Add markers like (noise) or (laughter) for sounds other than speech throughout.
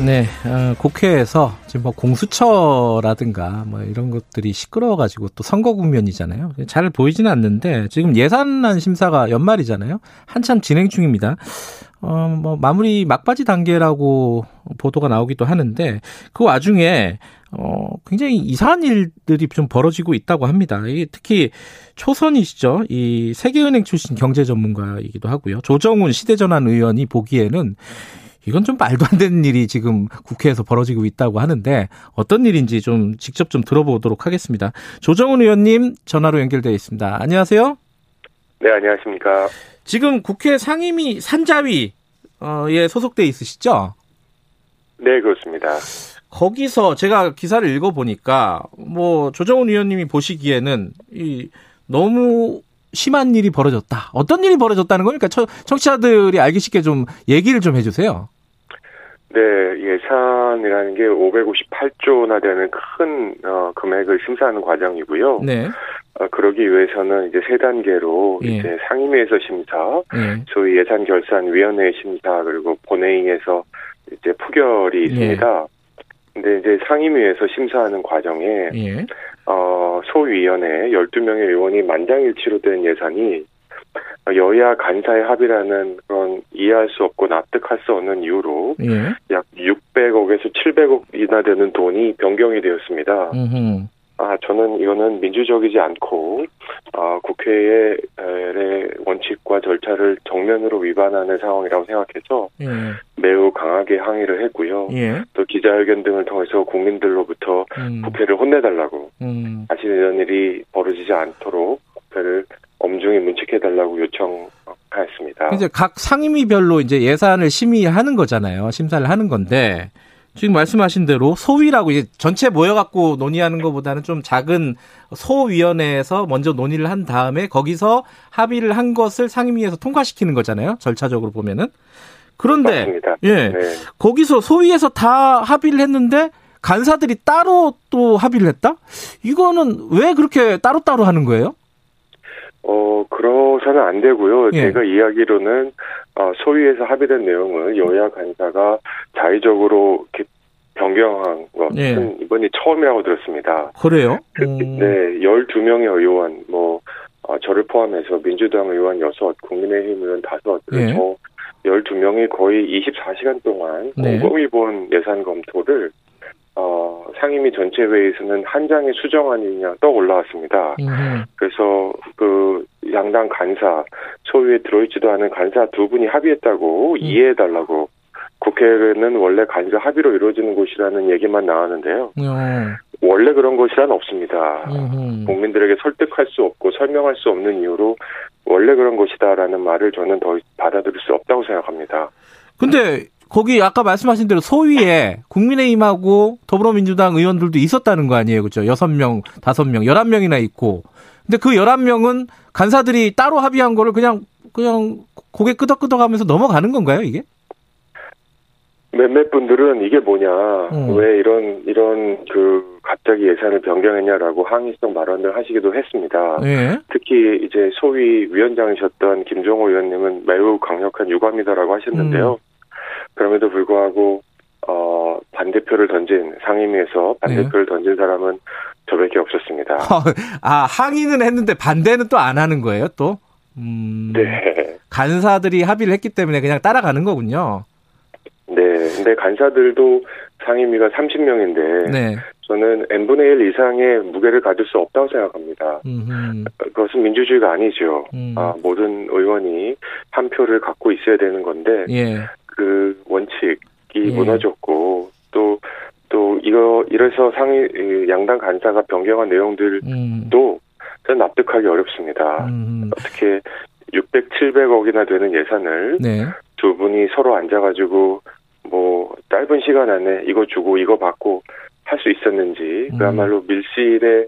네, 어, 국회에서 지금 뭐 공수처라든가 뭐 이런 것들이 시끄러워가지고 또 선거 국면이잖아요. 잘 보이지는 않는데 지금 예산안 심사가 연말이잖아요. 한참 진행 중입니다. 어, 뭐 마무리 막바지 단계라고 보도가 나오기도 하는데 그 와중에 어, 굉장히 이상한 일들이 좀 벌어지고 있다고 합니다. 이게 특히 초선이시죠. 이 세계은행 출신 경제 전문가이기도 하고요. 조정훈 시대전환 의원이 보기에는 이건 좀 말도 안 되는 일이 지금 국회에서 벌어지고 있다고 하는데 어떤 일인지 좀 직접 좀 들어보도록 하겠습니다. 조정훈 의원님 전화로 연결되어 있습니다. 안녕하세요. 네, 안녕하십니까. 지금 국회 상임위 산자위에 소속돼 있으시죠? 네, 그렇습니다. 거기서 제가 기사를 읽어보니까 뭐 조정훈 의원님이 보시기에는 이 너무 심한 일이 벌어졌다. 어떤 일이 벌어졌다는 거니까 청취자들이 알기 쉽게 좀 얘기를 좀 해주세요. 네, 예산이라는 게 558조나 되는 큰 어, 금액을 심사하는 과정이고요. 네. 어, 그러기 위해서는 이제 세 단계로 예. 이제 상임위에서 심사, 예. 소위 예산 결산 위원회 심사 그리고 본회의에서 이제 표결이 있습니다. 근데 이제 상임위에서 심사하는 과정에 예. 어, 소위원회 12명의 의원이 만장일치로 된 예산이 여야 간사의 합의라는 그런 이해할 수 없고 납득할 수 없는 이유로 예. 약 600억에서 700억이나 되는 돈이 변경이 되었습니다. 음흠. 아, 저는 이거는 민주적이지 않고, 아, 국회의 에, 원칙과 절차를 정면으로 위반하는 상황이라고 생각해서 예. 매우 강하게 항의를 했고요. 예. 또 기자회견 등을 통해서 국민들로부터 음. 국회를 혼내달라고, 음. 다시 이런 일이 벌어지지 않도록 국회를 엄중히 문책해달라고 요청하였습니다. 이제 각 상임위별로 이제 예산을 심의하는 거잖아요. 심사를 하는 건데 지금 말씀하신 대로 소위라고 이제 전체 모여갖고 논의하는 것보다는 좀 작은 소위원회에서 먼저 논의를 한 다음에 거기서 합의를 한 것을 상임위에서 통과시키는 거잖아요. 절차적으로 보면은. 그런데 맞습니다. 예 네. 거기서 소위에서 다 합의를 했는데 간사들이 따로 또 합의를 했다? 이거는 왜 그렇게 따로따로 하는 거예요? 어, 그러서는 안 되고요. 예. 제가 이야기로는, 어, 소위에서 합의된 내용을 여야 간사가 자의적으로 이렇게 변경한 것은 예. 이번이 처음이라고 들었습니다. 그래요? 그, 음. 네, 12명의 의원, 뭐, 어, 저를 포함해서 민주당 의원 6, 국민의힘 의원 5, 예. 저 12명이 거의 24시간 동안 네. 곰곰이 본 예산 검토를 어, 상임위 전체 회의에서는 한 장의 수정안이냐 떠 올라왔습니다. 음흠. 그래서 그 양당 간사 소위에 들어있지도 않은 간사 두 분이 합의했다고 음. 이해해달라고 국회는 원래 간사 합의로 이루어지는 곳이라는 얘기만 나왔는데요. 어. 원래 그런 곳이란 없습니다. 음흠. 국민들에게 설득할 수 없고 설명할 수 없는 이유로 원래 그런 것이다라는 말을 저는 더 받아들일 수 없다고 생각합니다. 근데 거기 아까 말씀하신 대로 소위에 국민의힘하고 더불어민주당 의원들도 있었다는 거 아니에요. 그죠? 여섯 명, 다섯 명, 열한 명이나 있고. 근데 그 열한 명은 간사들이 따로 합의한 거를 그냥 그냥 고개 끄덕끄덕 하면서 넘어가는 건가요, 이게? 몇몇 분들은 이게 뭐냐, 음. 왜 이런, 이런 그 갑자기 예산을 변경했냐라고 항의성 발언을 하시기도 했습니다. 예. 특히 이제 소위 위원장이셨던 김종호 의원님은 매우 강력한 유감이다라고 하셨는데요. 음. 그럼에도 불구하고 어 반대표를 던진 상임위에서 반대표를 네. 던진 사람은 저밖에 없었습니다. (laughs) 아, 항의는 했는데 반대는 또 안 하는 거예요, 또? 음. 네. 간사들이 합의를 했기 때문에 그냥 따라가는 거군요. 네. 근데 간사들도 상임위가 30명인데 네. 저는 n분의 1 이상의 무게를 가질 수 없다고 생각합니다. 음흠. 그것은 민주주의가 아니죠. 음. 아, 모든 의원이 한 표를 갖고 있어야 되는 건데 예. 그 원칙이 예. 무너졌고 또 또 이거 이래서 상위 이 양당 간사가 변경한 내용들도 음. 저는 납득하기 어렵습니다. 음. 어떻게 600, 700억이나 되는 예산을 네. 두 분이 서로 앉아가지고 뭐 짧은 시간 안에 이거 주고 이거 받고 할 수 있었는지 음. 그야말로 밀실의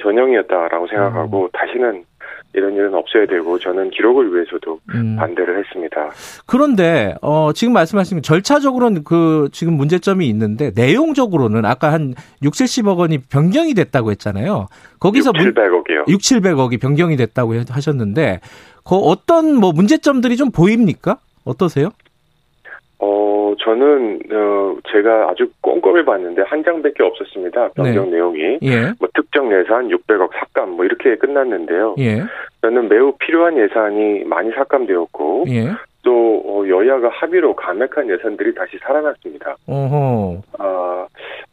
전형이었다라고 생각하고 다시는 이런 일은 없어야 되고 저는 기록을 위해서도 음. 반대를 했습니다. 그런데 어 지금 말씀하신 절차적으로는 그 지금 문제점이 있는데 내용적으로는 아까 한 6, 70억 원이 변경이 됐다고 했잖아요. 거기서 6, 700억이요. 6, 700억이 변경이 됐다고 하셨는데 그 어떤 뭐 문제점들이 좀 보입니까? 어떠세요? 어, 저는, 어, 제가 아주 꼼꼼히 봤는데 한 장밖에 없었습니다. 변경 네. 내용이. 예. 뭐 특정 예산 600억 삭감 뭐 이렇게 끝났는데요. 예. 저는 매우 필요한 예산이 많이 삭감되었고 예. 또 어, 여야가 합의로 감액한 예산들이 다시 살아났습니다. 어허. 아,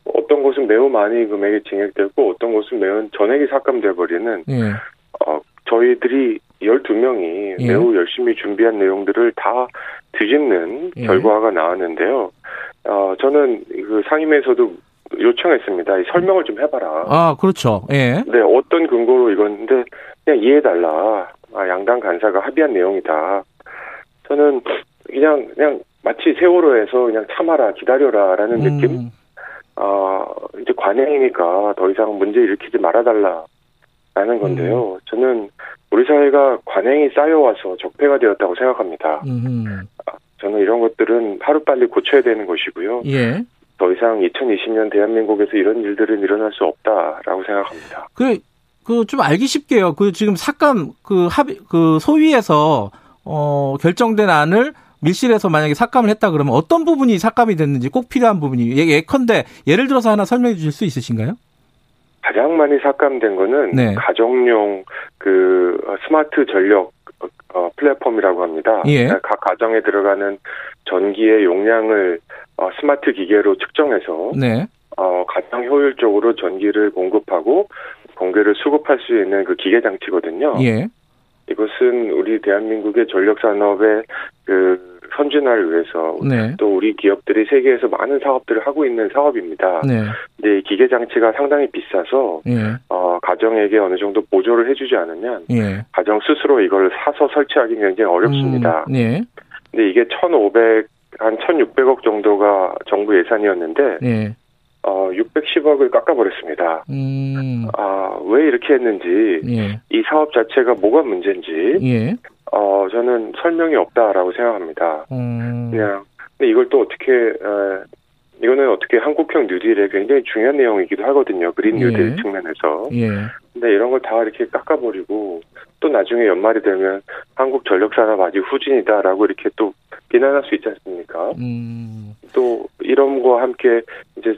어떤 곳은 매우 많이 금액이 증액되고 어떤 곳은 매우 전액이 삭감돼 버리는 예. 어, 저희들이 12명이 예. 매우 열심히 준비한 내용들을 다 뒤집는 예. 결과가 나왔는데요. 어, 저는 그 상임위에서도 요청했습니다. 이 설명을 좀 해봐라. 아, 그렇죠. 예. 네, 어떤 근거로 이건데 그냥 이해해달라. 아, 양당 간사가 합의한 내용이다. 저는 그냥 그냥 마치 세월호에서 그냥 참아라, 기다려라라는 느낌. 음, 아, 이제 관행이니까 더 이상 문제 일으키지 말아달라라는 건데요. 음. 저는 우리 사회가 관행이 쌓여와서 적폐가 되었다고 생각합니다. 음, 저는 이런 것들은 하루빨리 고쳐야 되는 것이고요. 예. 더 이상 2020년 대한민국에서 이런 일들은 일어날 수 없다라고 생각합니다. 그, 그, 좀 알기 쉽게요. 그, 지금 삭감, 그, 합의, 그, 소위에서, 어, 결정된 안을 밀실에서 만약에 삭감을 했다 그러면 어떤 부분이 삭감이 됐는지 꼭 필요한 부분이, 예, 예컨대, 예를 들어서 하나 설명해 주실 수 있으신가요? 가장 많이 삭감된 거는 네. 가정용 그 어, 스마트 전력 어, 플랫폼이라고 합니다. 예. 각 가정에 들어가는 전기의 용량을 어, 스마트 기계로 측정해서 네. 어, 가장 효율적으로 전기를 공급하고 공개를 수급할 수 있는 그 기계 장치거든요. 예. 이것은 우리 대한민국의 전력 산업의 그 선진화를 위해서 네. 또 우리 기업들이 세계에서 많은 사업들을 하고 있는 사업입니다. 네. 근데 이 기계 장치가 상당히 비싸서 예. 어, 가정에게 어느 정도 보조를 해주지 않으면 예. 가정 스스로 이걸 사서 설치하기 굉장히 어렵습니다. 음, 예. 근데 이게 1,500, 한 1,600억 정도가 정부 예산이었는데 예. 어, 610억을 깎아버렸습니다. 음, 아, 왜 이렇게 했는지 예. 이 사업 자체가 뭐가 문제인지 예. 어, 저는 설명이 없다라고 생각합니다. 음, 그냥 근데 이걸 또 어떻게 어, 이거는 어떻게 한국형 뉴딜의 굉장히 중요한 내용이기도 하거든요. 그린 뉴딜 예. 측면에서. 예. 근데 이런 걸 다 이렇게 깎아버리고 또 나중에 연말이 되면 한국 전력산업 아직 후진이다라고 이렇게 또 비난할 수 있지 않습니까? 음, 또 이런 거와 함께 이제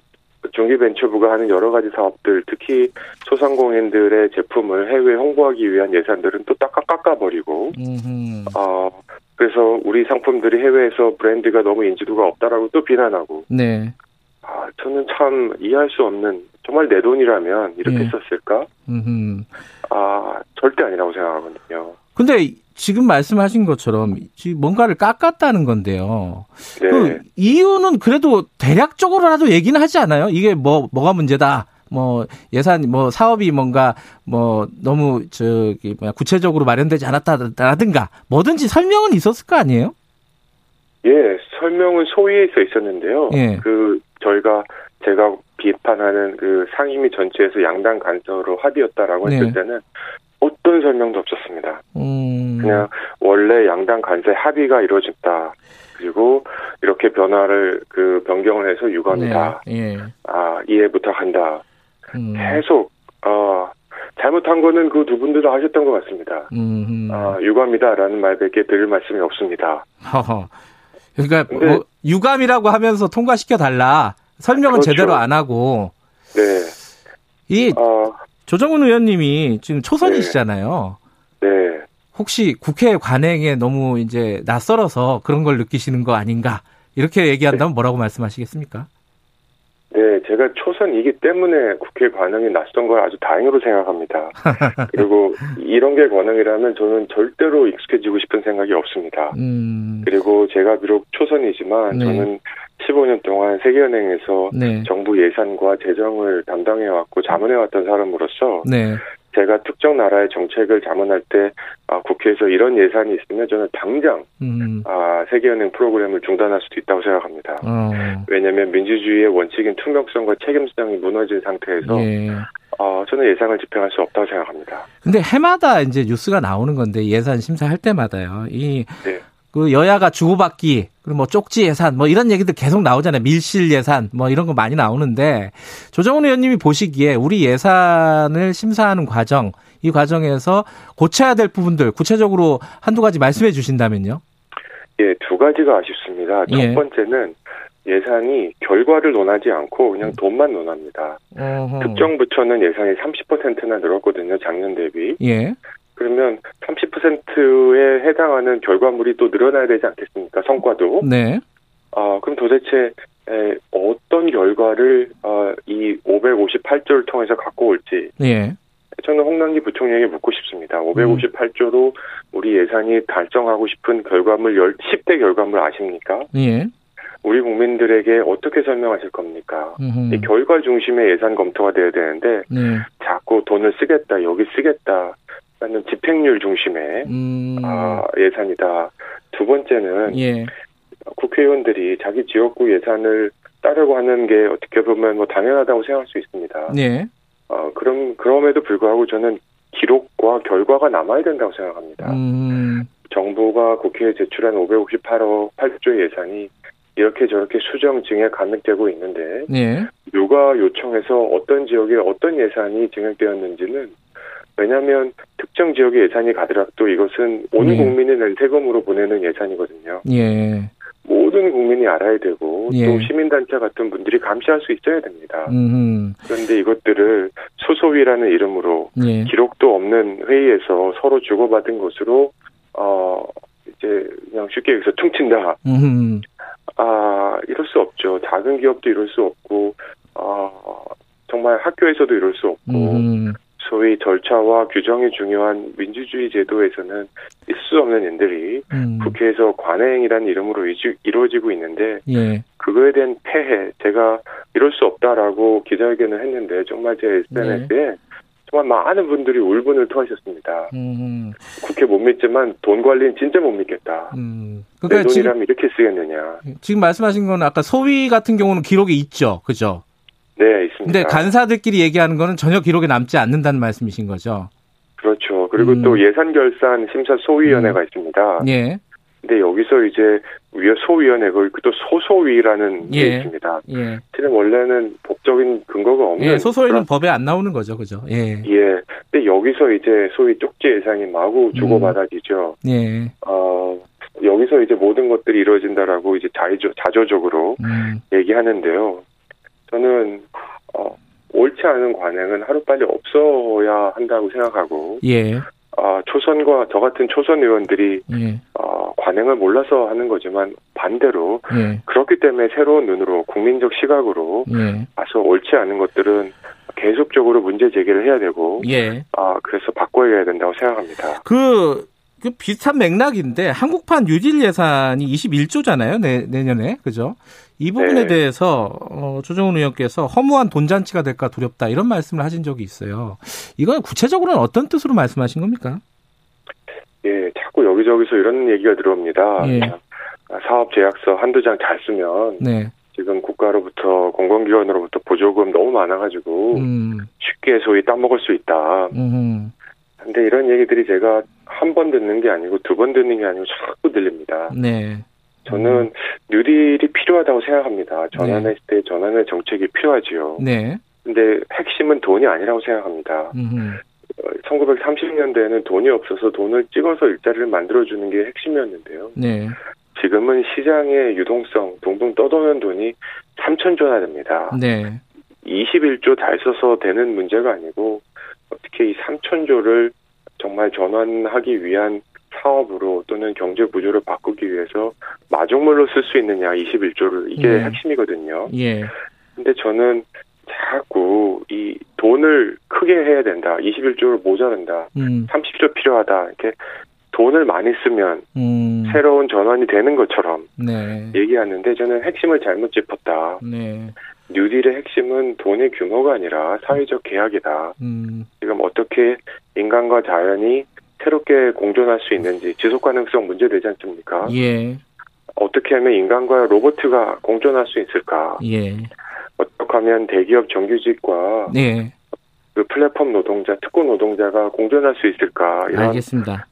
중기벤처부가 하는 여러 가지 사업들 특히 소상공인들의 제품을 해외 홍보하기 위한 예산들은 또 딱 깎아버리고 음, 어 그래서 우리 상품들이 해외에서 브랜드가 너무 인지도가 없다라고 또 비난하고 네. 아 저는 참 이해할 수 없는 정말 내 돈이라면 이렇게 예. 썼을까? 음. 아 절대 아니라고 생각하거든요. 근데 지금 말씀하신 것처럼 뭔가를 깎았다는 건데요. 네. 그 이유는 그래도 대략적으로라도 얘기는 하지 않아요? 이게 뭐 뭐가 문제다. 뭐 예산 뭐 사업이 뭔가 뭐 너무 저기 뭐야 구체적으로 마련되지 않았다라든가 뭐든지 설명은 있었을 거 아니에요? 예, 설명은 소위에 써 있었는데요. 예. 그 저희가 제가 비판하는 그 상임위 전체에서 양당 간서로 합의였다라고 네. 했을 때는 어떤 설명도 없었습니다. 음. 그냥 원래 양당 간사의 합의가 이루어졌다. 그리고 이렇게 변화를 그 변경을 해서 유감이다. 네. 예. 아 이해 부탁한다. 음. 계속 어 잘못한 거는 그 두 분도 다 하셨던 것 같습니다. 음. 아 유감이다라는 말밖에 드릴 말씀이 없습니다. 허허. 그러니까 근데- 뭐 유감이라고 하면서 통과시켜 달라. 설명은 그렇죠. 제대로 안 하고 네. 이 어, 조정훈 의원님이 지금 초선이시잖아요. 네. 혹시 국회 관행에 너무 이제 낯설어서 그런 걸 느끼시는 거 아닌가? 이렇게 얘기한다면 뭐라고 말씀하시겠습니까? 네, 제가 초선이기 때문에 국회 관행이 낯선 걸 아주 다행으로 생각합니다. (laughs) 그리고 이런 게 관행이라면 저는 절대로 익숙해지고 싶은 생각이 없습니다. 음, 그리고 제가 비록 초선이지만 네. 저는 15년 동안 세계은행에서 네, 정부 예산과 재정을 담당해왔고 자문해왔던 사람으로서 네, 제가 특정 나라의 정책을 자문할 때 아, 국회에서 이런 예산이 있으면 저는 당장 음, 아, 세계은행 프로그램을 중단할 수도 있다고 생각합니다. 어, 왜냐하면 민주주의의 원칙인 투명성과 책임성이 무너진 상태에서 예, 어, 저는 예상을 집행할 수 없다고 생각합니다. 근데 해마다 이제 뉴스가 나오는 건데 예산 심사할 때마다요. 이 네. 그 여야가 주고받기 그리고 뭐 쪽지 예산 뭐 이런 얘기들 계속 나오잖아요. 밀실 예산 뭐 이런 거 많이 나오는데 조정훈 의원님이 보시기에 우리 예산을 심사하는 과정 이 과정에서 고쳐야 될 부분들 구체적으로 한두 가지 말씀해 주신다면요. 예, 두 가지가 아쉽습니다. 첫 예. 번째는 예산이 결과를 논하지 않고 그냥 돈만 논합니다. 어허. 특정 부처는 예산이 30%나 늘었거든요, 작년 대비. 예. 그러면 30%에 해당하는 결과물이 또 늘어나야 되지 않겠습니까? 성과도. 네. 어, 그럼 도대체 에, 어떤 결과를 어, 이 558조를 통해서 갖고 올지 예. 저는 홍남기 부총리에게 묻고 싶습니다. 558조로 우리 예산이 달성하고 싶은 결과물 10, 10대 결과물 아십니까? 예. 우리 국민들에게 어떻게 설명하실 겁니까? 음흠. 이 결과 중심의 예산 검토가 돼야 되는데 네. 자꾸 돈을 쓰겠다 여기 쓰겠다 라는 집행률 중심의 음. 아, 예산이다. 두 번째는 예. 국회의원들이 자기 지역구 예산을 따르고 하는 게 어떻게 보면 뭐 당연하다고 생각할 수 있습니다. 예. 어, 그럼 그럼에도 불구하고 저는 기록과 결과가 남아야 된다고 생각합니다. 음. 정부가 국회에 제출한 558억 8조 예산이 이렇게 저렇게 수정 증액 감액되고 있는데 예. 누가 요청해서 어떤 지역에 어떤 예산이 증액되었는지는 왜냐하면 특정 지역의 예산이 가더라도 이것은 온 예. 국민이 낸 세금으로 보내는 예산이거든요. 예. 모든 국민이 알아야 되고 예. 또 시민단체 같은 분들이 감시할 수 있어야 됩니다. 음. 그런데 이것들을 소소위라는 이름으로 예. 기록도 없는 회의에서 서로 주고받은 것으로 어 이제 그냥 쉽게 여기서 퉁친다. 음. 아 이럴 수 없죠. 작은 기업도 이럴 수 없고 어 정말 학교에서도 이럴 수 없고 음. 소위 절차와 규정이 중요한 민주주의 제도에서는 있을 수 없는 일들이 음. 국회에서 관행이라는 이름으로 이루어지고 있는데 예. 그거에 대한 폐해 제가 이럴 수 없다라고 기자회견을 했는데 정말 제 SNS에 정말 많은 분들이 울분을 토하셨습니다. 음. 국회 못 믿지만 돈 관리는 진짜 못 믿겠다. 음. 내 그러니까 지금 돈이라면 이렇게 쓰겠느냐. 지금 말씀하신 건 아까 소위 같은 경우는 기록에 있죠. 그죠? 네, 있습니다. 근데 간사들끼리 얘기하는 거는 전혀 기록에 남지 않는다는 말씀이신 거죠. 그렇죠. 그리고 음. 또 예산 결산 심사 소위원회가 있습니다. 예. 근데 여기서 이제 위에 소위원회고 또 소소위라는 게 예. 있습니다. 예. 실은 원래는 법적인 근거가 없는 예, 소소위는 그런- 법에 안 나오는 거죠. 그죠? 예. 예. 근데 여기서 이제 소위 쪽지 예산이 마구 주고받아지죠. 예. 어, 여기서 이제 모든 것들이 이루어진다라고 이제 자조, 자조적으로 음. 얘기하는데요. 저는, 어, 옳지 않은 관행은 하루빨리 없어야 한다고 생각하고, 예. 아, 초선과 저 같은 초선 의원들이, 예. 어, 관행을 몰라서 하는 거지만 반대로 예. 그렇기 때문에 새로운 눈으로 국민적 시각으로 예. 봐서 옳지 않은 것들은 계속적으로 문제 제기를 해야 되고, 예. 아, 그래서 바꿔야 된다고 생각합니다. 그, 그 비슷한 맥락인데 한국판 뉴딜 예산이 21조잖아요. 내, 내년에. 그죠? 이 부분에 네. 대해서 어, 조정훈 의원께서 허무한 돈잔치가 될까 두렵다 이런 말씀을 하신 적이 있어요. 이건 구체적으로는 어떤 뜻으로 말씀하신 겁니까? 예, 자꾸 여기저기서 이런 얘기가 들어옵니다. 예. 사업 제약서 한두 장 잘 쓰면 네. 지금 국가로부터 공공기관으로부터 보조금 너무 많아가지고 음. 쉽게 소위 따먹을 수 있다. 음. 근데 이런 얘기들이 제가 한 번 듣는 게 아니고 두 번 듣는 게 아니고 자꾸 들립니다. 네. 저는 뉴딜이 필요하다고 생각합니다. 전환의 시대에 전환의 정책이 필요하지요. 네. 근데 핵심은 돈이 아니라고 생각합니다. 음. 1930년대에는 돈이 없어서 돈을 찍어서 일자리를 만들어주는 게 핵심이었는데요. 네. 지금은 시장의 유동성, 동동 떠도는 돈이 3천조나 됩니다. 네. 21조 잘 써서 되는 문제가 아니고 어떻게 이 3천조를 정말 전환하기 위한 사업으로 또는 경제 구조를 바꾸기 위해서 마중물로 쓸 수 있느냐 21조를 이게 네. 핵심이거든요. 예. 근데 저는 자꾸 이 돈을 크게 해야 된다. 21조를 모자란다. 음. 30조 필요하다. 이렇게 돈을 많이 쓰면 음. 새로운 전환이 되는 것처럼 네. 얘기하는데 저는 핵심을 잘못 짚었다. 네. 뉴딜의 핵심은 돈의 규모가 아니라 사회적 계약이다. 음. 지금 어떻게 인간과 자연이 새롭게 공존할 수 있는지 지속 가능성 문제 되지 않습니까? 예. 어떻게 하면 인간과 로봇가 공존할 수 있을까? 예. 어떻게 하면 대기업 정규직과 네. 그그 플랫폼 노동자, 특고 노동자가 공존할 수 있을까 이런 알겠습니다.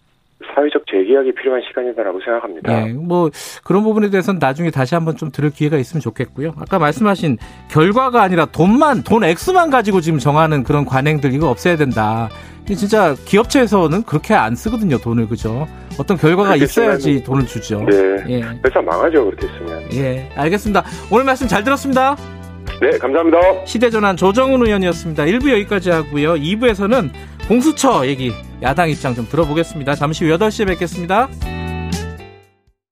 사회적 재계약이 필요한 시간이다라고 생각합니다. 네, 뭐 그런 부분에 대해서는 나중에 다시 한번 좀 들을 기회가 있으면 좋겠고요. 아까 말씀하신 결과가 아니라 돈만 돈 액수만 가지고 지금 정하는 그런 관행들 이거 없애야 된다. 진짜 기업체에서는 그렇게 안 쓰거든요 돈을 그죠? 어떤 결과가 있어야지 돈을 주죠. 네, 예. 회사 망하죠 그렇게 쓰면. 예, 알겠습니다. 오늘 말씀 잘 들었습니다. 네, 감사합니다. 시대전환 조정훈 의원이었습니다. 1부 여기까지 하고요. 2부에서는 공수처 얘기, 야당 입장 좀 들어보겠습니다. 잠시 후 8시에 뵙겠습니다.